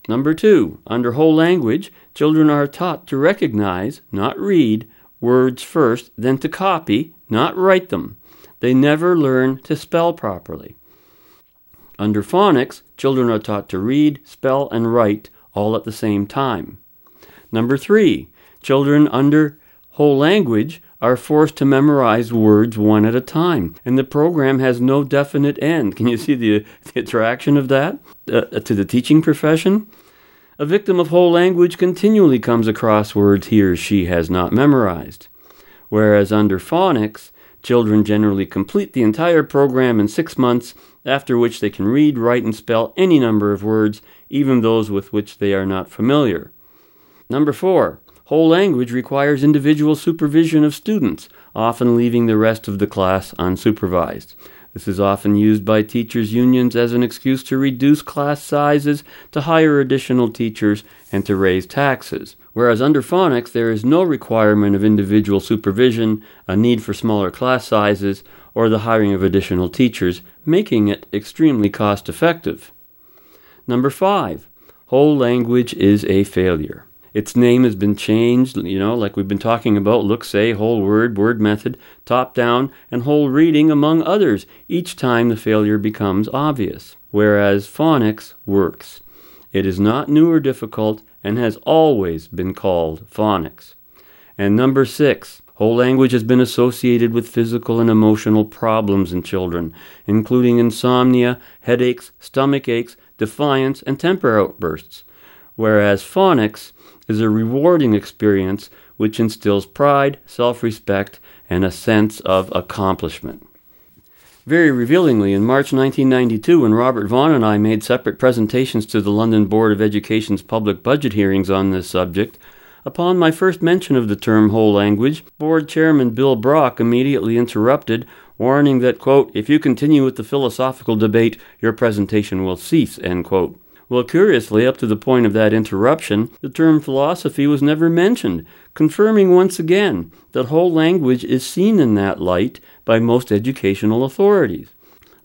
Number two, under whole language, children are taught to recognize, not read, words first, then to copy, not write them. They never learn to spell properly. Under phonics, children are taught to read, spell, and write all at the same time. Number three, children under whole language are forced to memorize words one at a time, and the program has no definite end. Can you see the, (laughs) the attraction of that uh, to the teaching profession? A victim of whole language continually comes across words he or she has not memorized. Whereas under phonics, Children generally complete the entire program in six months, after which they can read, write, and spell any number of words, even those with which they are not familiar. Number four, whole language requires individual supervision of students, often leaving the rest of the class unsupervised. This is often used by teachers' unions as an excuse to reduce class sizes, to hire additional teachers, and to raise taxes. Whereas under phonics, there is no requirement of individual supervision, a need for smaller class sizes, or the hiring of additional teachers, making it extremely cost effective. Number five, whole language is a failure. Its name has been changed, you know, like we've been talking about look, say, whole word, word method, top down, and whole reading, among others, each time the failure becomes obvious. Whereas phonics works. It is not new or difficult and has always been called phonics. And number six, whole language has been associated with physical and emotional problems in children, including insomnia, headaches, stomach aches, defiance, and temper outbursts. Whereas phonics is a rewarding experience which instills pride, self respect, and a sense of accomplishment. Very revealingly, in March 1992, when Robert Vaughn and I made separate presentations to the London Board of Education's public budget hearings on this subject, upon my first mention of the term whole language, Board Chairman Bill Brock immediately interrupted, warning that, quote, if you continue with the philosophical debate, your presentation will cease, end quote. Well, curiously, up to the point of that interruption, the term philosophy was never mentioned, confirming once again that whole language is seen in that light by most educational authorities.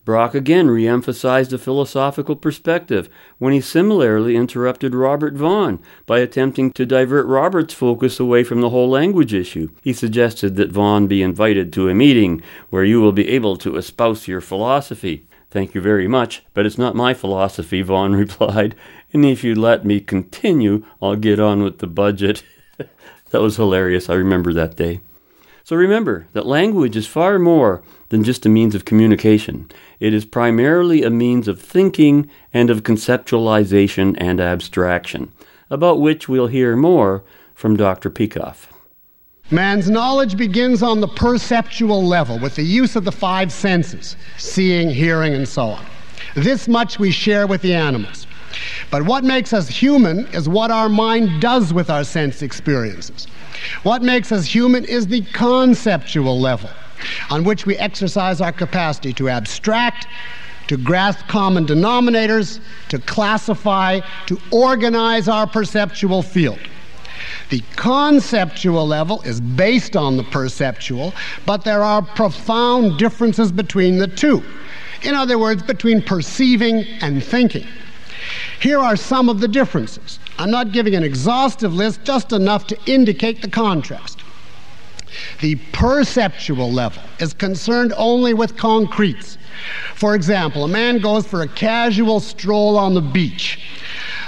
Brock again re emphasized the philosophical perspective when he similarly interrupted Robert Vaughn by attempting to divert Robert's focus away from the whole language issue. He suggested that Vaughn be invited to a meeting where you will be able to espouse your philosophy. Thank you very much, but it's not my philosophy, Vaughn (laughs) replied, and if you let me continue, I'll get on with the budget. (laughs) that was hilarious. I remember that day. So remember that language is far more than just a means of communication. It is primarily a means of thinking and of conceptualization and abstraction, about which we'll hear more from Dr. Peikoff. Man's knowledge begins on the perceptual level with the use of the five senses seeing, hearing, and so on. This much we share with the animals. But what makes us human is what our mind does with our sense experiences. What makes us human is the conceptual level on which we exercise our capacity to abstract, to grasp common denominators, to classify, to organize our perceptual field. The conceptual level is based on the perceptual, but there are profound differences between the two. In other words, between perceiving and thinking. Here are some of the differences. I'm not giving an exhaustive list, just enough to indicate the contrast. The perceptual level is concerned only with concretes. For example, a man goes for a casual stroll on the beach.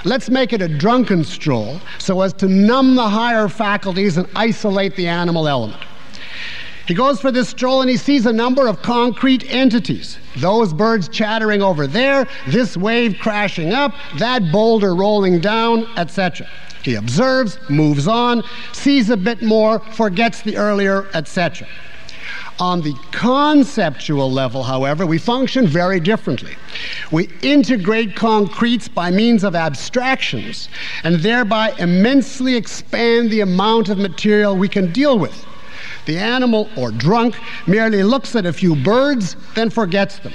Let's make it a drunken stroll so as to numb the higher faculties and isolate the animal element. He goes for this stroll and he sees a number of concrete entities. Those birds chattering over there, this wave crashing up, that boulder rolling down, etc. He observes, moves on, sees a bit more, forgets the earlier, etc. On the conceptual level, however, we function very differently. We integrate concretes by means of abstractions and thereby immensely expand the amount of material we can deal with. The animal, or drunk, merely looks at a few birds, then forgets them.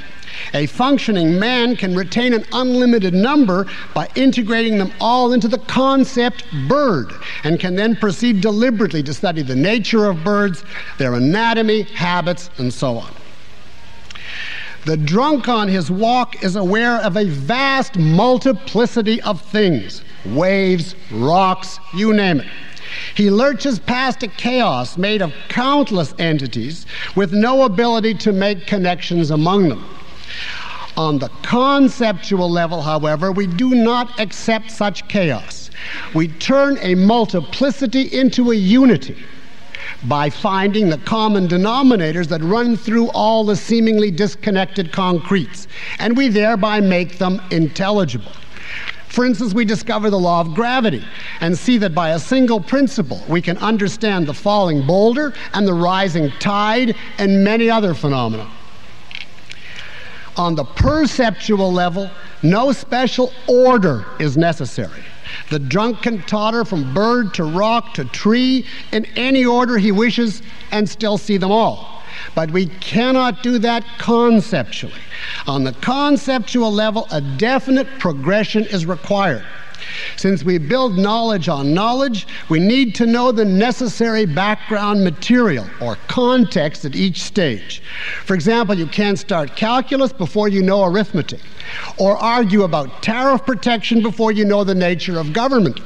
A functioning man can retain an unlimited number by integrating them all into the concept bird and can then proceed deliberately to study the nature of birds, their anatomy, habits, and so on. The drunk on his walk is aware of a vast multiplicity of things waves, rocks, you name it. He lurches past a chaos made of countless entities with no ability to make connections among them. On the conceptual level, however, we do not accept such chaos. We turn a multiplicity into a unity by finding the common denominators that run through all the seemingly disconnected concretes, and we thereby make them intelligible. For instance, we discover the law of gravity and see that by a single principle we can understand the falling boulder and the rising tide and many other phenomena. On the perceptual level, no special order is necessary. The drunk can totter from bird to rock to tree in any order he wishes and still see them all. But we cannot do that conceptually. On the conceptual level, a definite progression is required. Since we build knowledge on knowledge, we need to know the necessary background material or context at each stage. For example, you can't start calculus before you know arithmetic, or argue about tariff protection before you know the nature of government.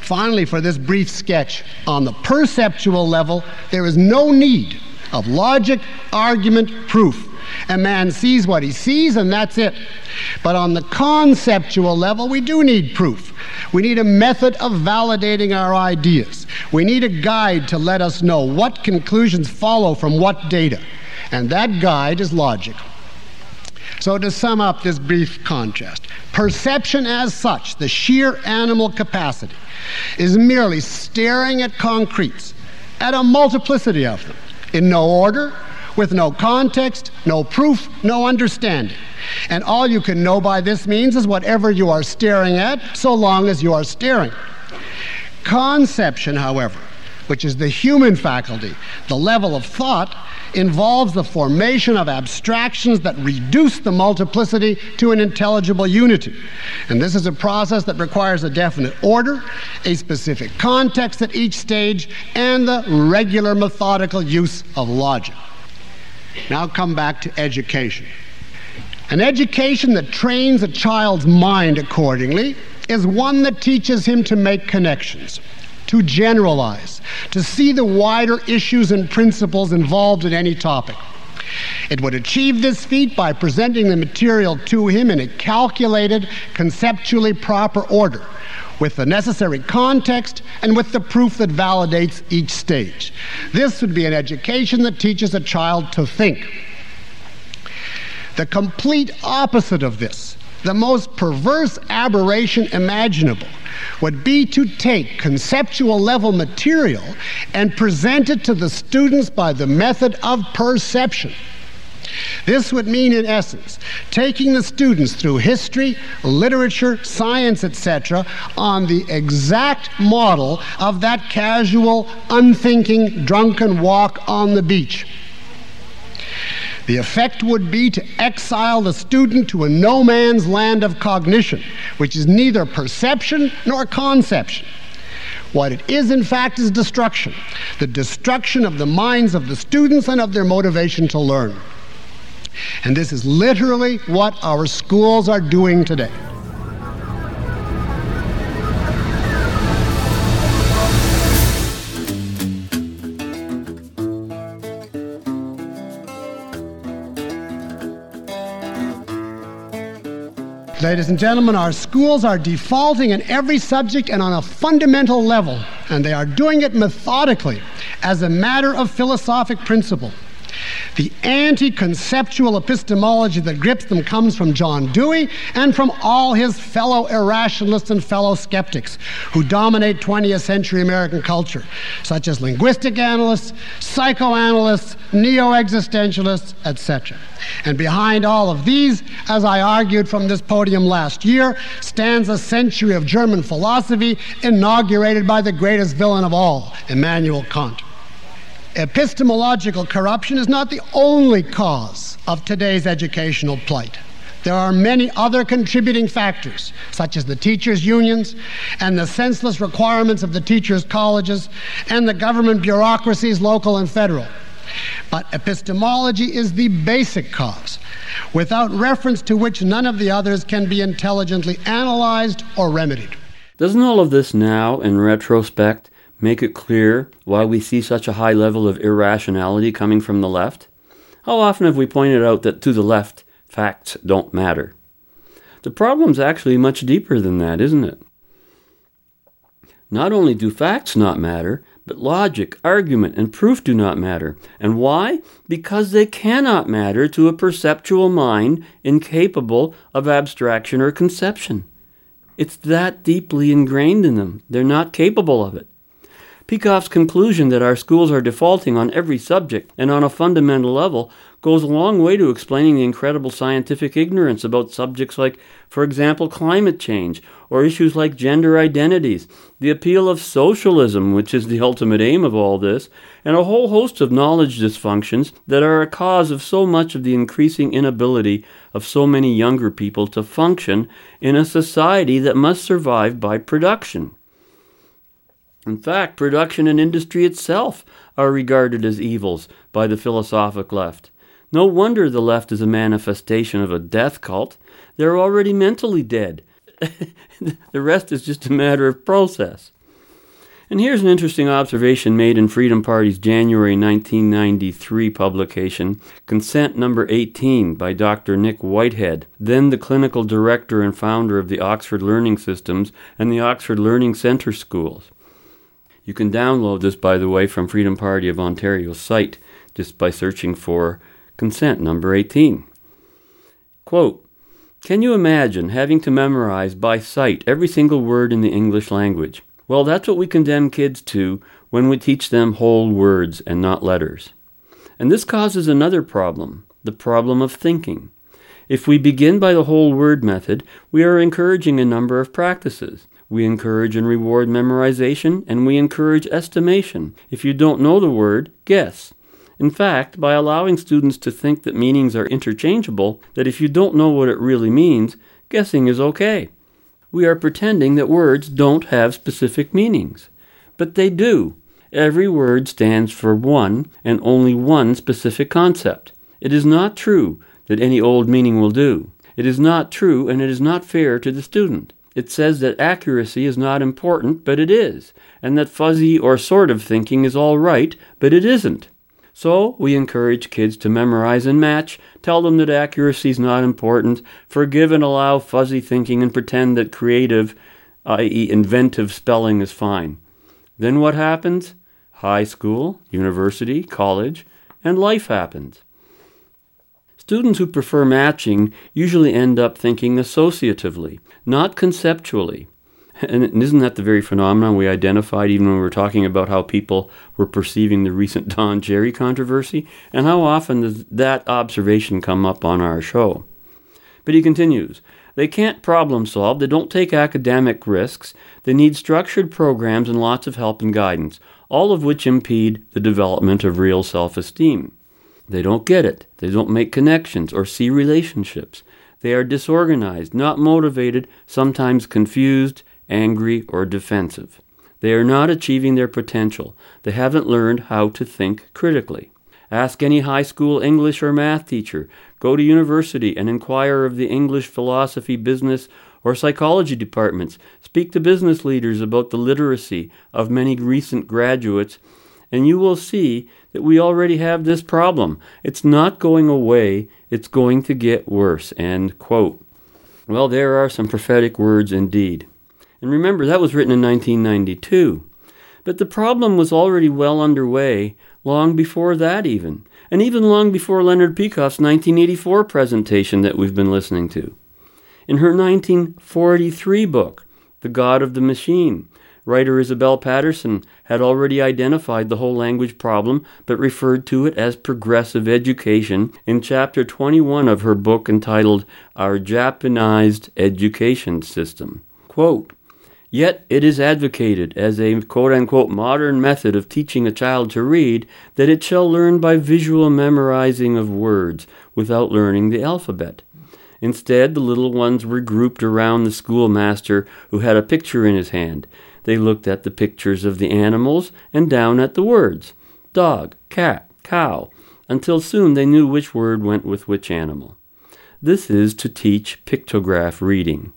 Finally, for this brief sketch, on the perceptual level, there is no need of logic, argument, proof. A man sees what he sees, and that's it. But on the conceptual level, we do need proof. We need a method of validating our ideas. We need a guide to let us know what conclusions follow from what data. And that guide is logic. So, to sum up this brief contrast, perception as such, the sheer animal capacity, is merely staring at concretes, at a multiplicity of them in no order, with no context, no proof, no understanding. And all you can know by this means is whatever you are staring at, so long as you are staring. Conception, however, which is the human faculty, the level of thought, involves the formation of abstractions that reduce the multiplicity to an intelligible unity. And this is a process that requires a definite order, a specific context at each stage, and the regular methodical use of logic. Now come back to education. An education that trains a child's mind accordingly is one that teaches him to make connections to generalize, to see the wider issues and principles involved in any topic. It would achieve this feat by presenting the material to him in a calculated, conceptually proper order, with the necessary context and with the proof that validates each stage. This would be an education that teaches a child to think. The complete opposite of this, the most perverse aberration imaginable, would be to take conceptual level material and present it to the students by the method of perception. This would mean, in essence, taking the students through history, literature, science, etc., on the exact model of that casual, unthinking, drunken walk on the beach. The effect would be to exile the student to a no man's land of cognition, which is neither perception nor conception. What it is, in fact, is destruction the destruction of the minds of the students and of their motivation to learn. And this is literally what our schools are doing today. Ladies and gentlemen, our schools are defaulting in every subject and on a fundamental level, and they are doing it methodically as a matter of philosophic principle. The anti conceptual epistemology that grips them comes from John Dewey and from all his fellow irrationalists and fellow skeptics who dominate 20th century American culture, such as linguistic analysts, psychoanalysts, neo existentialists, etc. And behind all of these, as I argued from this podium last year, stands a century of German philosophy inaugurated by the greatest villain of all, Immanuel Kant. Epistemological corruption is not the only cause of today's educational plight. There are many other contributing factors, such as the teachers' unions and the senseless requirements of the teachers' colleges and the government bureaucracies, local and federal. But epistemology is the basic cause, without reference to which none of the others can be intelligently analyzed or remedied. Doesn't all of this now, in retrospect, make it clear why we see such a high level of irrationality coming from the left? How often have we pointed out that to the left, facts don't matter? The problem's actually much deeper than that, isn't it? Not only do facts not matter, but logic, argument, and proof do not matter. And why? Because they cannot matter to a perceptual mind incapable of abstraction or conception. It's that deeply ingrained in them. They're not capable of it. Peikoff's conclusion that our schools are defaulting on every subject and on a fundamental level goes a long way to explaining the incredible scientific ignorance about subjects like, for example, climate change, or issues like gender identities, the appeal of socialism, which is the ultimate aim of all this, and a whole host of knowledge dysfunctions that are a cause of so much of the increasing inability of so many younger people to function in a society that must survive by production. In fact, production and industry itself are regarded as evils by the philosophic left. No wonder the left is a manifestation of a death cult. They're already mentally dead. (laughs) the rest is just a matter of process. And here's an interesting observation made in Freedom Party's January 1993 publication, Consent Number 18 by Dr. Nick Whitehead, then the clinical director and founder of the Oxford Learning Systems and the Oxford Learning Centre Schools. You can download this, by the way, from Freedom Party of Ontario's site just by searching for consent number 18. Quote, can you imagine having to memorize by sight every single word in the English language? Well, that's what we condemn kids to when we teach them whole words and not letters. And this causes another problem the problem of thinking. If we begin by the whole word method, we are encouraging a number of practices. We encourage and reward memorization, and we encourage estimation. If you don't know the word, guess. In fact, by allowing students to think that meanings are interchangeable, that if you don't know what it really means, guessing is okay. We are pretending that words don't have specific meanings. But they do. Every word stands for one and only one specific concept. It is not true that any old meaning will do. It is not true, and it is not fair to the student. It says that accuracy is not important, but it is, and that fuzzy or sort of thinking is all right, but it isn't. So we encourage kids to memorize and match, tell them that accuracy is not important, forgive and allow fuzzy thinking, and pretend that creative, i.e., inventive spelling is fine. Then what happens? High school, university, college, and life happens. Students who prefer matching usually end up thinking associatively, not conceptually. (laughs) And isn't that the very phenomenon we identified even when we were talking about how people were perceiving the recent (laughs) Don Cherry controversy? And how often does that observation come up on our show? But he continues they can't problem solve, they don't take academic risks, they need structured programs and lots of help and guidance, all of which impede the development of real self esteem. They don't get it. They don't make connections or see relationships. They are disorganized, not motivated, sometimes confused, angry, or defensive. They are not achieving their potential. They haven't learned how to think critically. Ask any high school English or math teacher. Go to university and inquire of the English, philosophy, business, or psychology departments. Speak to business leaders about the literacy of many recent graduates, and you will see that we already have this problem. It's not going away, it's going to get worse. End quote. Well, there are some prophetic words indeed. And remember, that was written in 1992. But the problem was already well underway long before that, even. And even long before Leonard Peikoff's 1984 presentation that we've been listening to. In her 1943 book, The God of the Machine, writer Isabel Paterson had already identified the whole language problem but referred to it as progressive education in chapter 21 of her book entitled Our Japanized Education System. Quote, Yet it is advocated as a quote unquote modern method of teaching a child to read that it shall learn by visual memorizing of words without learning the alphabet. Instead, the little ones were grouped around the schoolmaster who had a picture in his hand. They looked at the pictures of the animals and down at the words dog, cat, cow, until soon they knew which word went with which animal. This is to teach pictograph reading.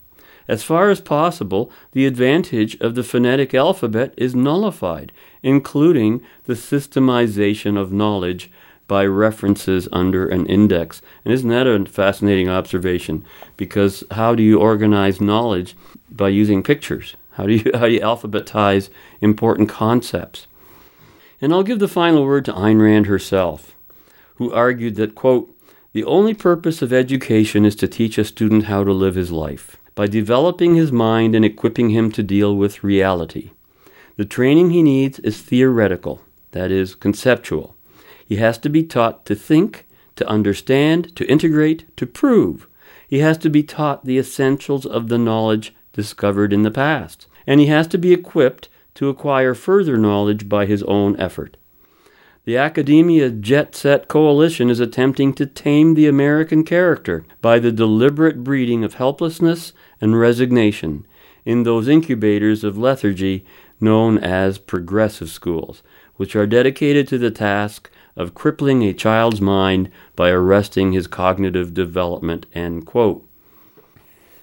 As far as possible, the advantage of the phonetic alphabet is nullified, including the systemization of knowledge by references under an index. And isn't that a fascinating observation? Because how do you organize knowledge by using pictures? How do you, (laughs) how do you alphabetize important concepts? And I'll give the final word to Ayn Rand herself, who argued that, quote, the only purpose of education is to teach a student how to live his life by developing his mind and equipping him to deal with reality. The training he needs is theoretical, that is, conceptual. He has to be taught to think, to understand, to integrate, to prove. He has to be taught the essentials of the knowledge discovered in the past, and he has to be equipped to acquire further knowledge by his own effort. The Academia Jet Set Coalition is attempting to tame the American character by the deliberate breeding of helplessness and resignation in those incubators of lethargy known as progressive schools, which are dedicated to the task of crippling a child's mind by arresting his cognitive development.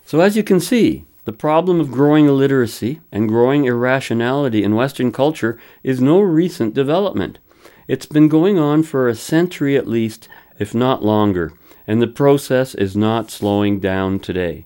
So, as you can see, the problem of growing illiteracy and growing irrationality in Western culture is no recent development. It's been going on for a century at least, if not longer, and the process is not slowing down today.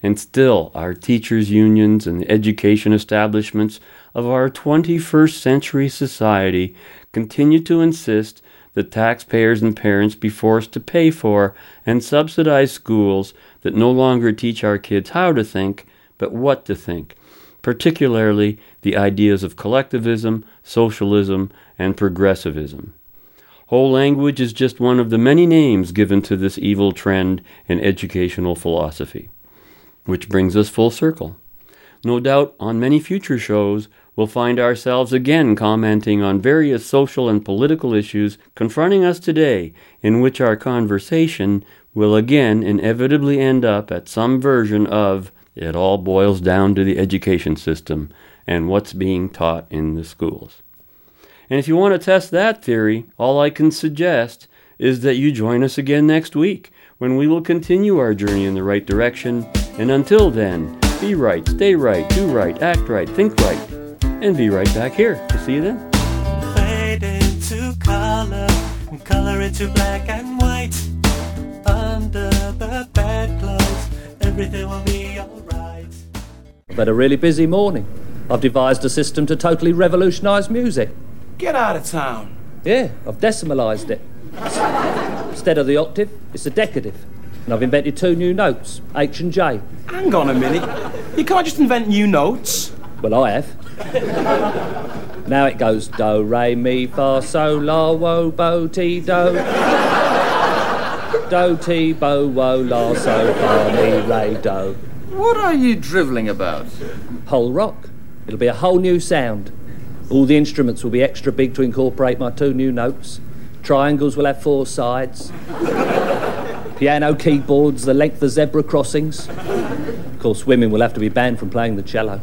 And still, our teachers' unions and the education establishments of our 21st century society continue to insist that taxpayers and parents be forced to pay for and subsidize schools that no longer teach our kids how to think, but what to think, particularly the ideas of collectivism, socialism, and progressivism. Whole language is just one of the many names given to this evil trend in educational philosophy. Which brings us full circle. No doubt on many future shows, we'll find ourselves again commenting on various social and political issues confronting us today, in which our conversation will again inevitably end up at some version of it all boils down to the education system and what's being taught in the schools. And if you want to test that theory, all I can suggest is that you join us again next week when we will continue our journey in the right direction. And until then, be right, stay right, do right, act right, think right, and be right back here. To see you then. Fade into color, and color into black and white. Under the bedclothes, everything will be alright. I've had a really busy morning. I've devised a system to totally revolutionise music. Get out of town. Yeah, I've decimalised it. Instead of the octave, it's a decative. And I've invented two new notes, H and J. Hang on a minute. You can't just invent new notes. Well, I have. now it goes do, re, mi, fa, sol, la, wo, bo, ti, do. Do, ti, bo, wo, la, so, fa, mi, re, do. What are you drivelling about? Whole rock. It'll be a whole new sound. All the instruments will be extra big to incorporate my two new notes. Triangles will have four sides. Piano keyboards the length of zebra crossings. Of course, women will have to be banned from playing the cello.